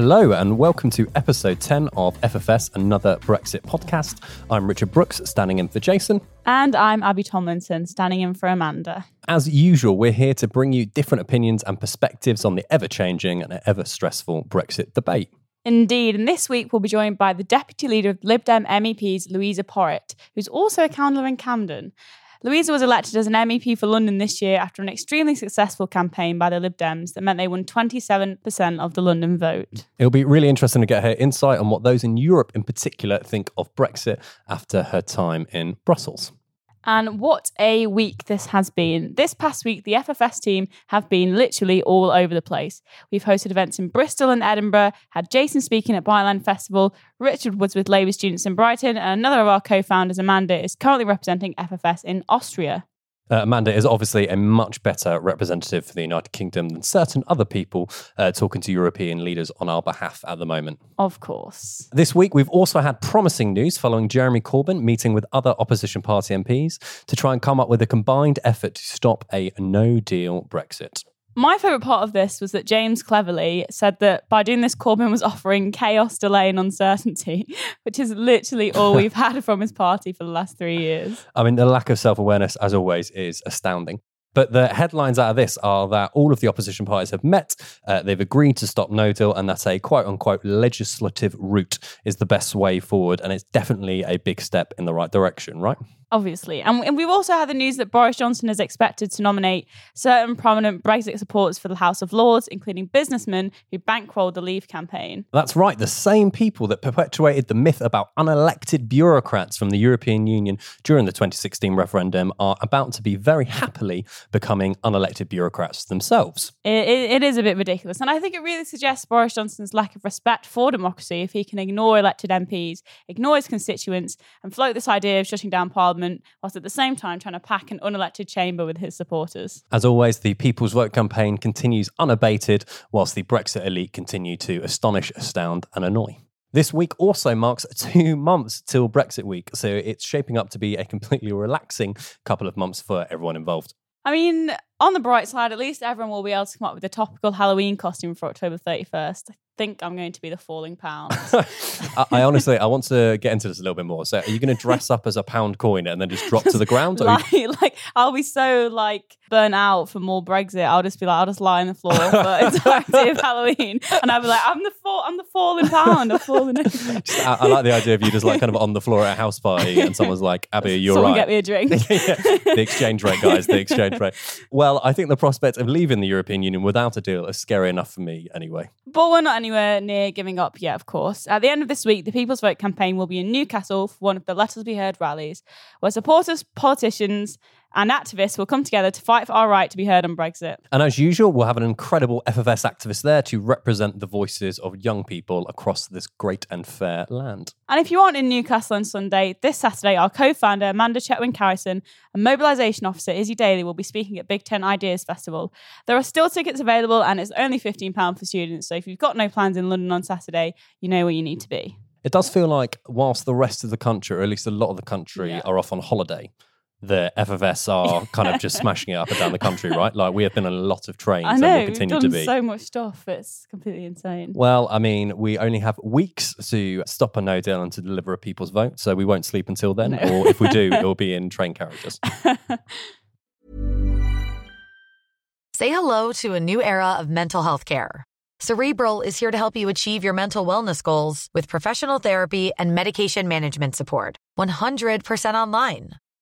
Hello, and welcome to episode 10 of FFS, another Brexit podcast. I'm Richard Brooks, standing in for Jason. And I'm Abby Tomlinson, standing in for Amanda. As usual, we're here to bring you different opinions and perspectives on the ever changing and ever stressful Brexit debate. Indeed, and this week we'll be joined by the Deputy Leader of Lib Dem MEPs, Luisa Porritt, who's also a councillor in Camden. Luisa was elected as an MEP for London this year after an extremely successful campaign by the Lib Dems that meant they won 27% of the London vote. It'll be really interesting to get her insight on what those in Europe in particular think of Brexit after her time in Brussels. And what a week this has been. This past week, the FFS team have been literally all over the place. We've hosted events in Bristol and Edinburgh, had Jason speaking at Byline Festival, Richard was with Labour students in Brighton, and another of our co founders, Amanda, is currently representing FFS in Austria. Uh, Amanda is obviously a much better representative for the United Kingdom than certain other people uh, talking to European leaders on our behalf at the moment. Of course. This week, we've also had promising news following Jeremy Corbyn meeting with other opposition party MPs to try and come up with a combined effort to stop a no deal Brexit. My favourite part of this was that James Cleverly said that by doing this, Corbyn was offering chaos, delay, and uncertainty, which is literally all we've had from his party for the last three years. I mean, the lack of self awareness, as always, is astounding. But the headlines out of this are that all of the opposition parties have met, uh, they've agreed to stop no deal, and that a quote unquote legislative route is the best way forward. And it's definitely a big step in the right direction, right? Obviously. And, and we've also had the news that Boris Johnson is expected to nominate certain prominent Brexit supporters for the House of Lords, including businessmen who bankrolled the Leave campaign. That's right. The same people that perpetuated the myth about unelected bureaucrats from the European Union during the 2016 referendum are about to be very happily becoming unelected bureaucrats themselves. It, it, it is a bit ridiculous. And I think it really suggests Boris Johnson's lack of respect for democracy if he can ignore elected MPs, ignore his constituents, and float this idea of shutting down Parliament, whilst at the same time trying to pack an unelected chamber with his supporters. As always, the People's Vote campaign continues unabated, whilst the Brexit elite continue to astonish, astound, and annoy. This week also marks two months till Brexit week, so it's shaping up to be a completely relaxing couple of months for everyone involved. I mean, on the bright side, at least everyone will be able to come up with a topical Halloween costume for October 31st. I think I'm going to be the falling pound. I, I honestly, I want to get into this a little bit more. So, are you going to dress up as a pound coin and then just drop to the ground? Or you- like, like, I'll be so like burnt out for more Brexit. I'll just be like, I'll just lie on the floor for entirety of Halloween, and I'll be like, I'm the fall, I'm the falling pound, I'm falling over. Just- I, I like the idea of you just like kind of on the floor at a house party and someone's like, Abby, you're Someone right. get me a drink. Yeah, the exchange rate, guys, the exchange rate. Well, I think the prospect of leaving the European Union without a deal is scary enough for me anyway. But we're not anywhere near giving up yet, of course. At the end of this week, the People's Vote campaign will be in Newcastle for one of the Let Us Be Heard rallies, where supporters, politicians, and activists will come together to fight for our right to be heard on Brexit. And as usual, we'll have an incredible FFS activist there to represent the voices of young people across this great and fair land. And if you aren't in Newcastle on Sunday, this Saturday, our co founder, Amanda Chetwynd-Cowieson, and mobilisation officer, Izzy Daly, will be speaking at Big Tent Ideas Festival. There are still tickets available, and it's only £15 for students. So if you've got no plans in London on Saturday, you know where you need to be. It does feel like, whilst the rest of the country, or at least a lot of the country, Yeah. are off on holiday, the FFS are kind of just smashing it up and down the country, right? Like we have been on a lot of trains I and know, will we've continue done to be. so much stuff. It's completely insane. Well, I mean, we only have weeks to stop a no deal and to deliver a people's vote, so we won't sleep until then. No. Or if we do, it will be in train carriages. Say hello to a new era of mental health care. Cerebral is here to help you achieve your mental wellness goals with professional therapy and medication management support. 100% online.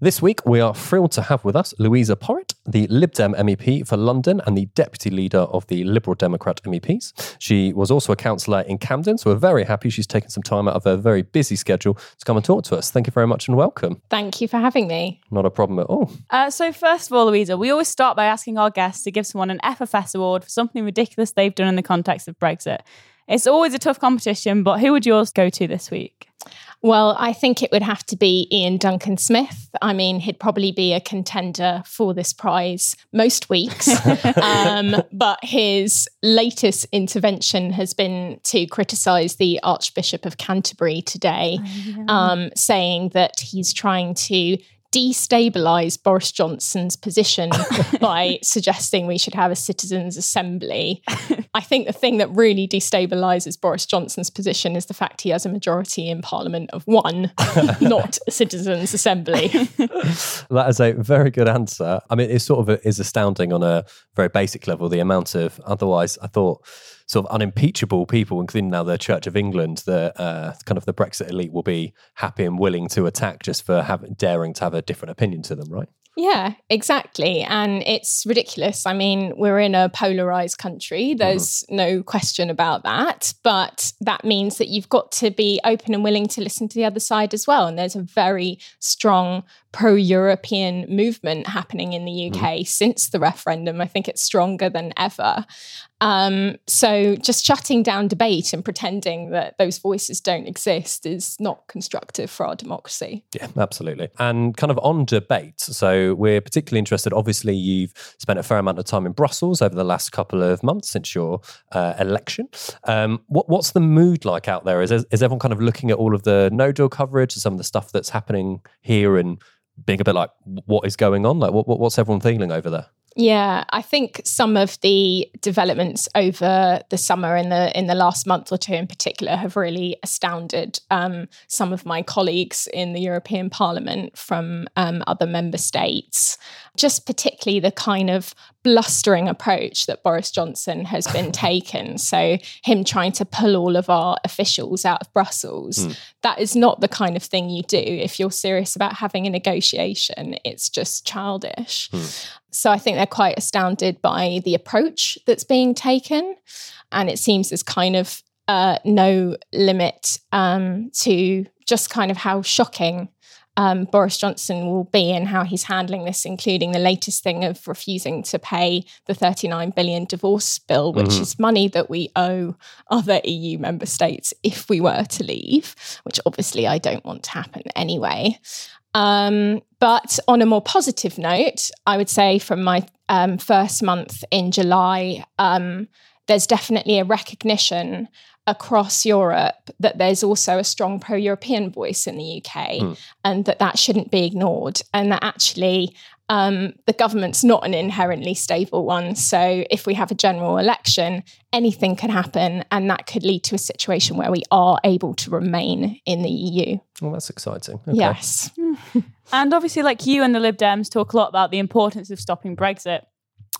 This week, we are thrilled to have with us Luisa Porritt, the Lib Dem MEP for London and the Deputy Leader of the Liberal Democrat MEPs. She was also a councillor in Camden, so we're very happy she's taken some time out of her very busy schedule to come and talk to us. Thank you very much and welcome. Thank you for having me. Not a problem at all. Uh, so, first of all, Luisa, we always start by asking our guests to give someone an FFS award for something ridiculous they've done in the context of Brexit. It's always a tough competition, but who would yours go to this week? Well, I think it would have to be Iain Duncan Smith. I mean, he'd probably be a contender for this prize most weeks. um, but his latest intervention has been to criticise the Archbishop of Canterbury today, um, saying that he's trying to destabilize Boris Johnson's position by suggesting we should have a citizens' assembly. I think the thing that really destabilizes Boris Johnson's position is the fact he has a majority in Parliament of one, not a citizens' assembly. That is a very good answer. I mean, it sort of is astounding on a very basic level, the amount of otherwise, I thought, sort of unimpeachable people, including now the Church of England, the uh, kind of the Brexit elite will be happy and willing to attack just for having, daring to have a different opinion to them, right? Yeah, exactly. And it's ridiculous. I mean, we're in a polarized country. There's no question about that. But that means that you've got to be open and willing to listen to the other side as well. And there's a very strong pro European movement happening in the UK since the referendum. I think it's stronger than ever. Um, so just shutting down debate and pretending that those voices don't exist is not constructive for our democracy. Yeah, absolutely. And kind of on debate, so we're particularly interested. Obviously, you've spent a fair amount of time in Brussels over the last couple of months since your uh, election. Um, what, what's the mood like out there? Is, is everyone kind of looking at all of the no deal coverage and some of the stuff that's happening here and being a bit like, what is going on? Like, what, what- what's everyone feeling over there? Yeah, I think some of the developments over the summer in the in the last month or two in particular have really astounded um, some of my colleagues in the European Parliament from um, other member states. Just particularly the kind of blustering approach that Boris Johnson has been taken. So him trying to pull all of our officials out of Brussels. Mm. That is not the kind of thing you do if you're serious about having a negotiation. It's just childish. Mm. So I think they're quite astounded by the approach that's being taken. And it seems there's kind of uh, no limit um, to just kind of how shocking um, Boris Johnson will be and how he's handling this, including the latest thing of refusing to pay the 39 billion divorce bill, which mm-hmm. is money that we owe other EU member states if we were to leave, which obviously I don't want to happen anyway. Um, but on a more positive note, I would say from my um, first month in July, um, there's definitely a recognition across Europe that there's also a strong pro European voice in the UK mm. and that that shouldn't be ignored. And that actually um, the government's not an inherently stable one. So if we have a general election, anything could happen, and that could lead to a situation where we are able to remain in the EU. Well, that's exciting. Okay. Yes. and obviously, like you and the Lib Dems talk a lot about the importance of stopping Brexit.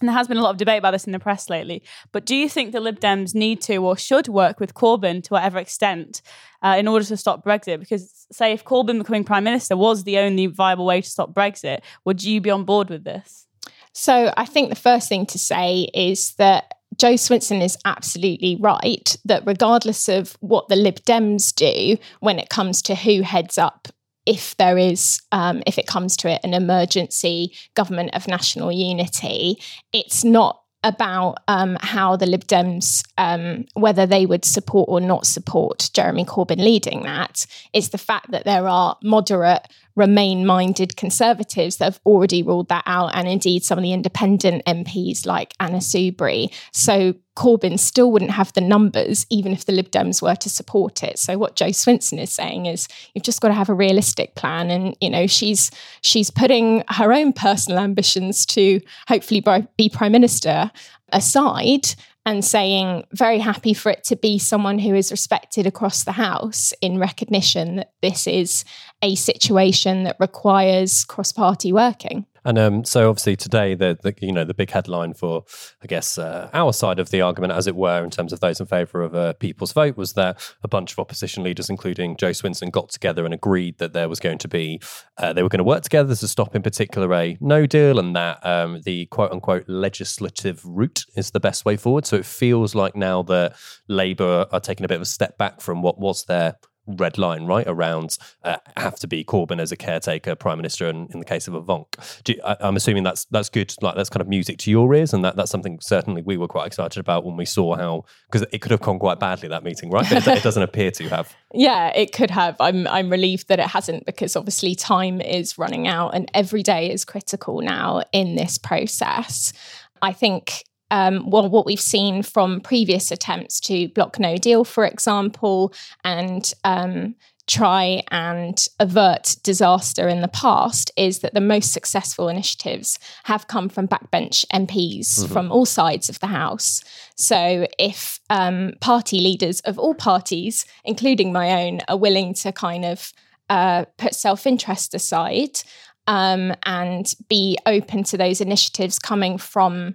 There has been a lot of debate about this in the press lately. But do you think the Lib Dems need to or should work with Corbyn to whatever extent uh, in order to stop Brexit? Because, say, if Corbyn becoming Prime Minister was the only viable way to stop Brexit, would you be on board with this? So I think the first thing to say is that Jo Swinson is absolutely right that regardless of what the Lib Dems do when it comes to who heads up if there is, um, if it comes to it, an emergency government of national unity, it's not about um, how the Lib Dems, um, whether they would support or not support Jeremy Corbyn leading that, is the fact that there are moderate, Remain minded Conservatives that have already ruled that out, and indeed some of the independent MPs like Anna Soubry. So Corbyn still wouldn't have the numbers, even if the Lib Dems were to support it. So what Jo Swinson is saying is, you've just got to have a realistic plan, and you know she's she's putting her own personal ambitions to hopefully be prime minister aside and saying very happy for it to be someone who is respected across the house in recognition that this is a situation that requires cross-party working. And um, so, obviously, today the, the, you know the big headline for I guess uh, our side of the argument, as it were, in terms of those in favour of a people's vote, was that a bunch of opposition leaders, including Jo Swinson, got together and agreed that there was going to be uh, they were going to work together to stop, in particular, a No Deal, and that um, the quote unquote legislative route is the best way forward. So it feels like now that Labour are taking a bit of a step back from what was their red line, right? Around uh, have to be Corbyn as a caretaker prime minister, and in the case of a VONC, I, am assuming that's that's good. Like that's kind of music to your ears, and that that's something certainly we were quite excited about when we saw how because it could have gone quite badly that meeting, right? But it, it doesn't appear to have. Yeah, it could have. I'm I'm relieved that it hasn't because obviously time is running out, and every day is critical now in this process. I think um, well, what we've seen from previous attempts to block no deal, for example, and um, try and avert disaster in the past is that the most successful initiatives have come from backbench MPs mm-hmm. from all sides of the House. So if um, party leaders of all parties, including my own, are willing to kind of uh, put self interest aside um, and be open to those initiatives coming from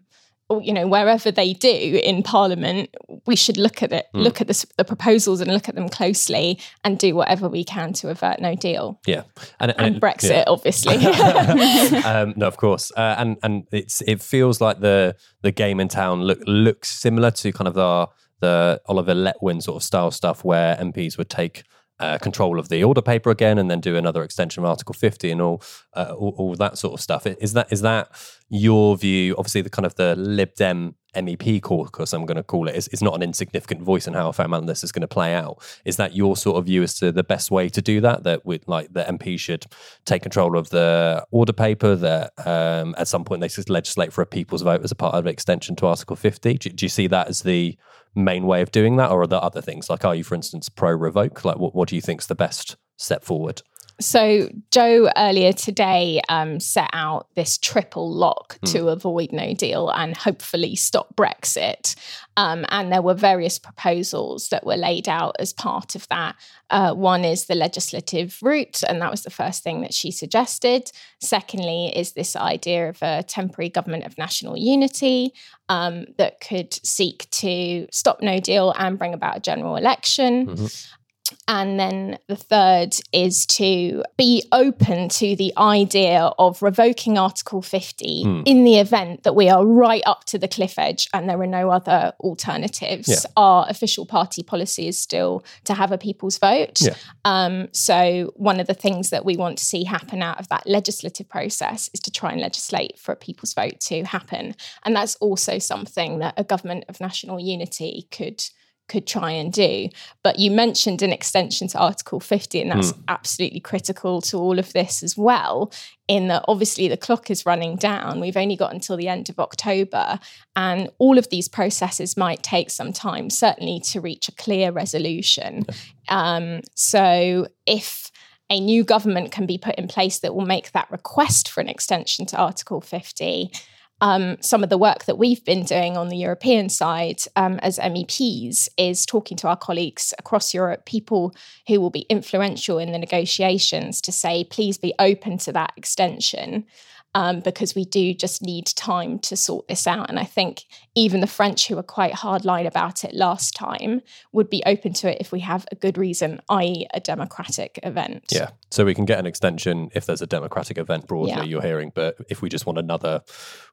you know wherever they do in parliament we should look at it mm. look at the, the, proposals and look at them closely and do whatever we can to avert no deal yeah and, and, and brexit yeah. obviously um, no of course uh, and and it's it feels like the the game in town look looks similar to kind of the the oliver letwin sort of style stuff where mps would take uh, control of the order paper again, and then do another extension of Article 50 and all, uh, all, all that sort of stuff. Is that is that your view? Obviously, the kind of the Lib Dem MEP caucus, I'm going to call it, is, is not an insignificant voice in how a fair amount of this is going to play out. Is that your sort of view as to the best way to do that? That with like the MP should take control of the order paper. That um, at some point they should legislate for a people's vote as a part of an extension to Article 50. Do, do you see that as the main way of doing that, or are there other things? Like, are you, for instance, pro revoke? Like, what, what do you think is the best step forward? So, Jo earlier today um, set out this triple lock Hmm. to avoid no deal and hopefully stop Brexit. Um, and there were various proposals that were laid out as part of that. Uh, one is the legislative route, and that was the first thing that she suggested. Secondly, is this idea of a temporary government of national unity um, that could seek to stop no deal and bring about a general election. Mhm. And then the third is to be open to the idea of revoking Article 50 Hmm. in the event that we are right up to the cliff edge and there are no other alternatives. Yeah. Our official party policy is still to have a people's vote. Yeah. Um, so, one of the things that we want to see happen out of that legislative process is to try and legislate for a people's vote to happen. And that's also something that a government of national unity could could try and do. But you mentioned an extension to Article 50, and that's absolutely critical to all of this as well. In that, obviously, the clock is running down. We've only got until the end of October, and all of these processes might take some time, certainly to reach a clear resolution. Um, so, if a new government can be put in place that will make that request for an extension to Article 50, um, some of the work that we've been doing on the European side um, as MEPs is talking to our colleagues across Europe, people who will be influential in the negotiations, to say, please be open to that extension. Um, because we do just need time to sort this out. And I think even the French, who were quite hardline about it last time, would be open to it if we have a good reason, i.e., a democratic event. Yeah. So we can get an extension if there's a democratic event broadly Yeah. you're hearing, but if we just want another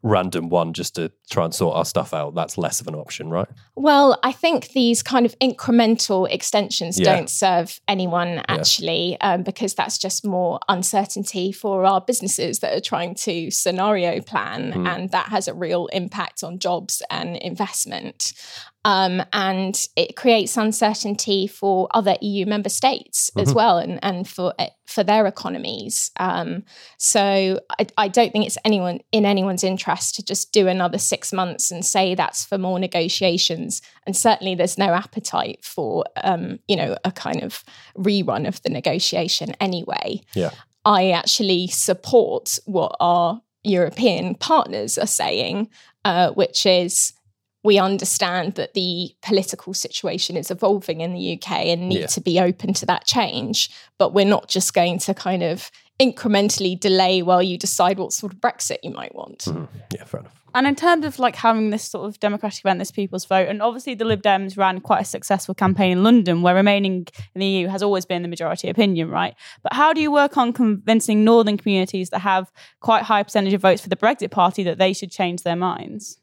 random one just to try and sort our stuff out, that's less of an option, right? Well, I think these kind of incremental extensions Yeah. don't serve anyone actually, um, because that's just more uncertainty for our businesses that are trying to scenario plan, Hmm. and that has a real impact on jobs and investment. Um, and it creates uncertainty for other EU member states as Mhm. well, and, and for eh, for their economies. Um, so I, I don't think it's anyone in anyone's interest to just do another six months and say that's for more negotiations. And certainly, there's no appetite for um, you know a kind of rerun of the negotiation anyway. Yeah. I actually support what our European partners are saying, uh, which is we understand that the political situation is evolving in the UK and need Yeah. to be open to that change. But we're not just going to kind of incrementally delay while you decide what sort of Brexit you might want. Mhm. Yeah, fair enough. And in terms of like having this sort of democratic event, this people's vote, and obviously the Lib Dems ran quite a successful campaign in London, where remaining in the EU has always been the majority opinion, right? But how do you work on convincing northern communities that have quite high percentage of votes for the Brexit Party that they should change their minds?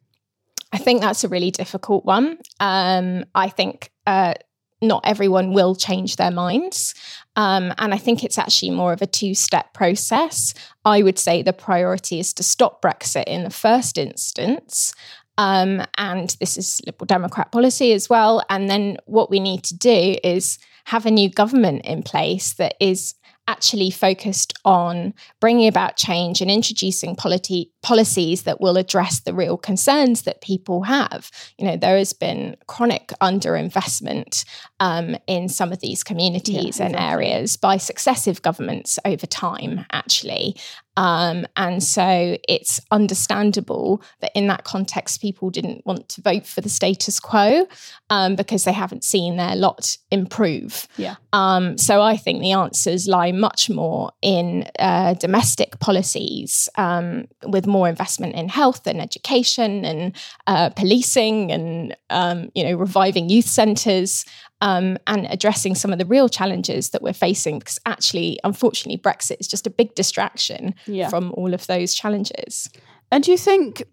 I think that's a really difficult one. Um, I think uh, not everyone will change their minds. Um, and I think it's actually more of a two step process. I would say the priority is to stop Brexit in the first instance. Um, and this is Liberal Democrat policy as well. And then what we need to do is have a new government in place that is actually focused on bringing about change and introducing polity, policies that will address the real concerns that people have. You know, there has been chronic underinvestment um, in some of these communities and areas by successive governments over time, actually. Um, and so it's understandable that in that context, people didn't want to vote for the status quo um, because they haven't seen their lot improve. Yeah. Um, so I think the answers lie much more in uh, domestic policies um, with more investment in health and education and uh, policing and um, you know reviving youth centres um, and addressing some of the real challenges that we're facing. Because actually, unfortunately, Brexit is just a big distraction Yeah. from all of those challenges. And do you think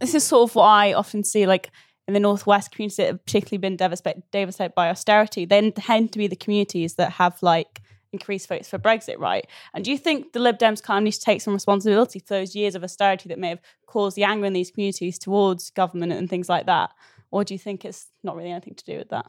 this is sort of what I often see, like in the northwest communities that have particularly been devastated, devastated by austerity? They tend to be the communities that have like increased votes for Brexit, right? And do you think the Lib Dems kind of need to take some responsibility for those years of austerity that may have caused the anger in these communities towards government and things like that? Or do you think it's not really anything to do with that?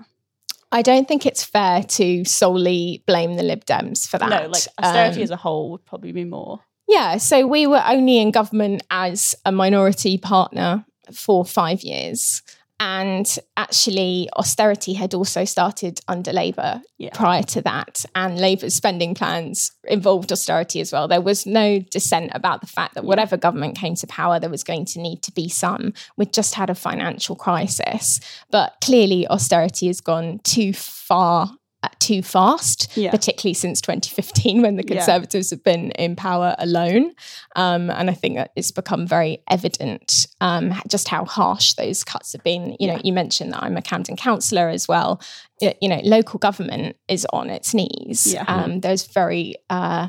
I don't think it's fair to solely blame the Lib Dems for that. No, like austerity Um, as a whole would probably be more. Yeah, so we were only in government as a minority partner for five years. And actually, austerity had also started under Labour Yeah. prior to that, and Labour's spending plans involved austerity as well. There was no dissent about the fact that whatever government came to power, there was going to need to be some. We'd just had a financial crisis, but clearly, austerity has gone too far. Uh, Too fast, Yeah. particularly since 2015 when the Yeah. Conservatives have been in power alone. Um, and I think that it's become very evident um, just how harsh those cuts have been. You know, you mentioned that I'm a Camden councillor as well. Y- You know, local government is on its knees. Yeah. Um, there's very uh,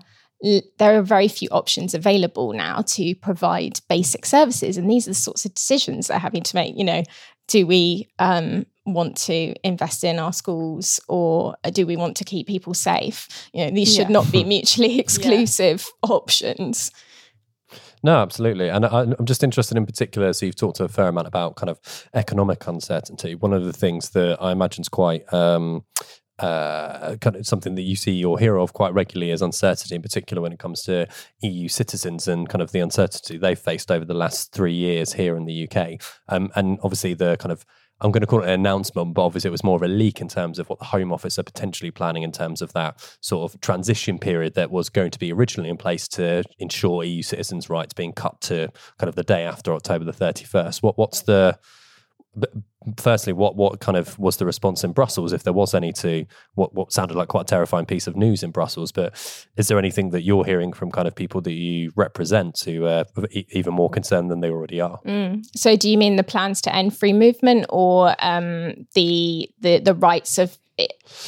there are very few options available now to provide basic services, and these are the sorts of decisions they're having to make. You know, do we um, want to invest in our schools, or do we want to keep people safe? You know, these should Yeah. not be mutually exclusive options. No, absolutely. And I, I'm just interested in particular. So, you've talked a fair amount about kind of economic uncertainty. One of the things that I imagine is quite um, uh, kind of something that you see or hear of quite regularly is uncertainty, in particular when it comes to EU citizens and kind of the uncertainty they've faced over the last three years here in the UK. Um, and obviously, the kind of I'm going to call it an announcement, but obviously it was more of a leak in terms of what the Home Office are potentially planning in terms of that sort of transition period that was going to be originally in place to ensure EU citizens' rights being cut to kind of the day after October the 31st. What what's the but firstly, what what kind of was the response in Brussels, if there was any, to what what sounded like quite a terrifying piece of news in Brussels? But is there anything that you're hearing from kind of people that you represent who are e- even more concerned than they already are? Mm. So, do you mean the plans to end free movement, or um, the the the rights of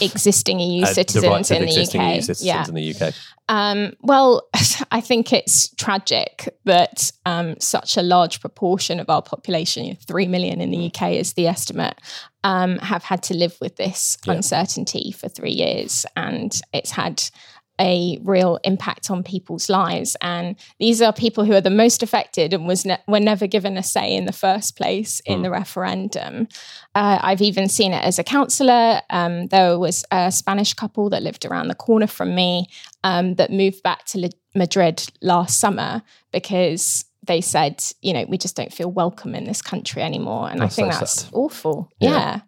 existing EU Uh, citizens of in the existing UK? EU citizens in the UK. Um, well, I think it's tragic that um, such a large proportion of our population, 3 million in the UK is the estimate, um, have had to live with this Yeah. uncertainty for three years. And it's had a real impact on people's lives. And these are people who are the most affected and was ne- were never given a say in the first place in the referendum. Uh, I've even seen it as a counsellor. Um, there was a Spanish couple that lived around the corner from me um, that moved back to Li- Madrid last summer because they said, you know, we just don't feel welcome in this country anymore. And That's I think so that's sad. awful. Yeah. yeah.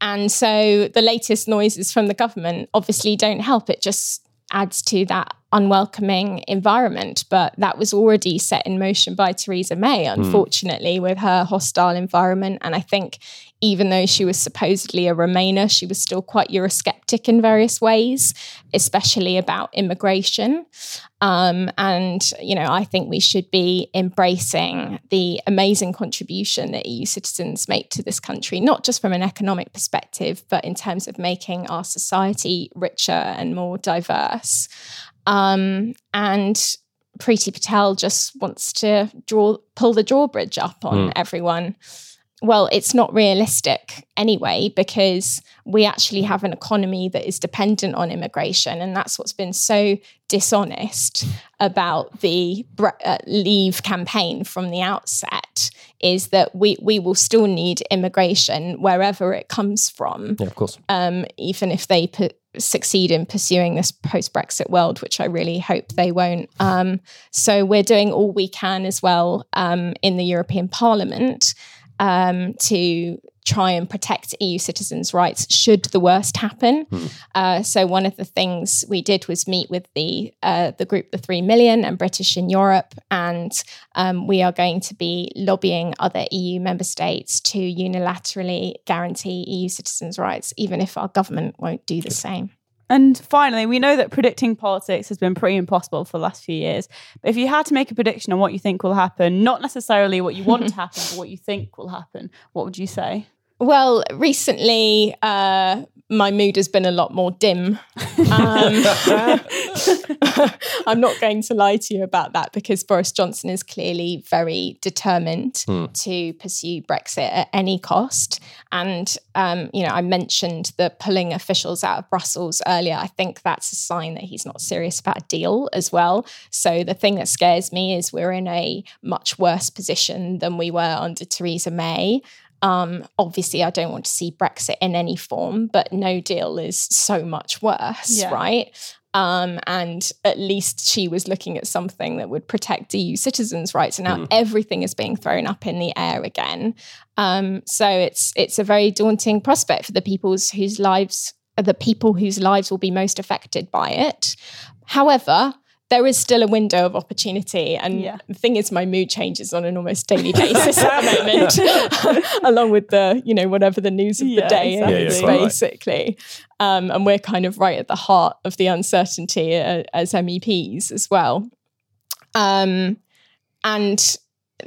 And so the latest noises from the government obviously don't help. It just adds to that unwelcoming environment. But that was already set in motion by Theresa May, hmm. unfortunately, with her hostile environment. And I think even though she was supposedly a Remainer, she was still quite Eurosceptic in various ways, especially about immigration. Um, and, you know, I think we should be embracing the amazing contribution that EU citizens make to this country, not just from an economic perspective, but in terms of making our society richer and more diverse. Um, and Priti Patel just wants to draw pull the drawbridge up on everyone. Well, it's not realistic anyway, because we actually have an economy that is dependent on immigration. And that's what's been so dishonest about the Bre- uh, Leave campaign from the outset is that we, we will still need immigration wherever it comes from Yeah, of course. um, even if they pu- succeed in pursuing this post Brexit world, which I really hope they won't. Um, so we're doing all we can as well um, in the European Parliament um, to try and protect EU citizens' rights should the worst happen. Uh, so one of the things we did was meet with the uh, the group, the Three Million, and British in Europe, and um, we are going to be lobbying other EU member states to unilaterally guarantee EU citizens' rights, even if our government won't do the same. And finally, we know that predicting politics has been pretty impossible for the last few years. But if you had to make a prediction on what you think will happen, not necessarily what you want to happen, but what you think will happen, what would you say? Well, recently, uh, my mood has been a lot more dim. Um, I'm not going to lie to you about that because Boris Johnson is clearly very determined to pursue Brexit at any cost. And, um, you know, I mentioned the pulling officials out of Brussels earlier. I think that's a sign that he's not serious about a deal as well. So the thing that scares me is we're in a much worse position than we were under Theresa May. Um, obviously, I don't want to see Brexit in any form, but no deal is so much worse, Yeah. right? Um, and at least she was looking at something that would protect EU citizens' rights. And now mm. everything is being thrown up in the air again. Um, so it's it's a very daunting prospect for the people's whose lives the people whose lives will be most affected by it. However, there is still a window of opportunity. And yeah. the thing is, my mood changes on an almost daily basis at the moment, along with the, you know, whatever the news of yeah, the day exactly. is, yeah, basically. Um, and we're kind of right at the heart of the uncertainty uh, as MEPs as well. Um, and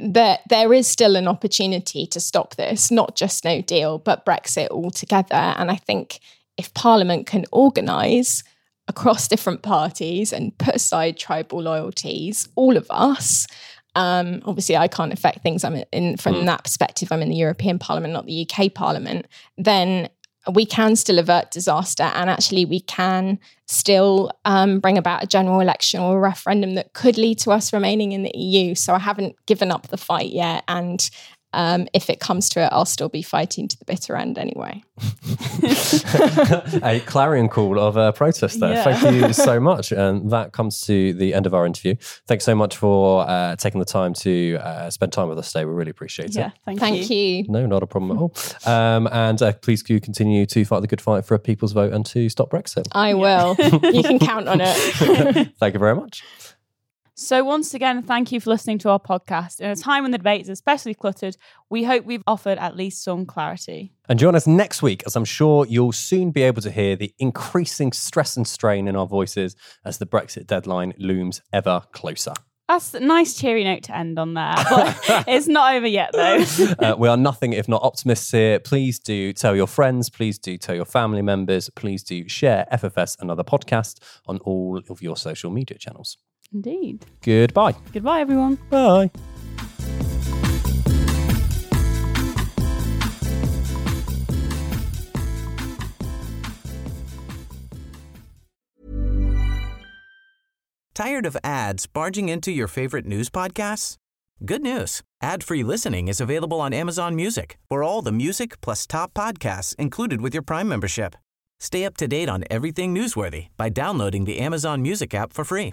there, there is still an opportunity to stop this, not just no deal, but Brexit altogether. And I think if Parliament can organise, across different parties and put aside tribal loyalties, all of us. Um, obviously, I can't affect things. I'm in from mm. that perspective. I'm in the European Parliament, not the UK Parliament. Then we can still avert disaster, and actually, we can still um, bring about a general election or a referendum that could lead to us remaining in the EU. So I haven't given up the fight yet, and um, if it comes to it, I'll still be fighting to the bitter end anyway. a clarion call of a protest there. Yeah. Thank you so much. And that comes to the end of our interview. Thanks so much for uh, taking the time to uh, spend time with us today. We really appreciate yeah, it. Thank, thank you. you. No, not a problem at all. Um, and uh, please do continue to fight the good fight for a people's vote and to stop Brexit. I will. you can count on it. thank you very much. So, once again, thank you for listening to our podcast. In a time when the debate is especially cluttered, we hope we've offered at least some clarity. And join us next week, as I'm sure you'll soon be able to hear the increasing stress and strain in our voices as the Brexit deadline looms ever closer. That's a nice cheery note to end on there. But it's not over yet, though. uh, we are nothing if not optimists here. Please do tell your friends. Please do tell your family members. Please do share FFS another podcast on all of your social media channels. Indeed. Goodbye. Goodbye, everyone. Bye. Tired of ads barging into your favorite news podcasts? Good news. Ad-free listening is available on Amazon Music for all the music plus top podcasts included with your Prime membership. Stay up to date on everything newsworthy by downloading the Amazon Music app for free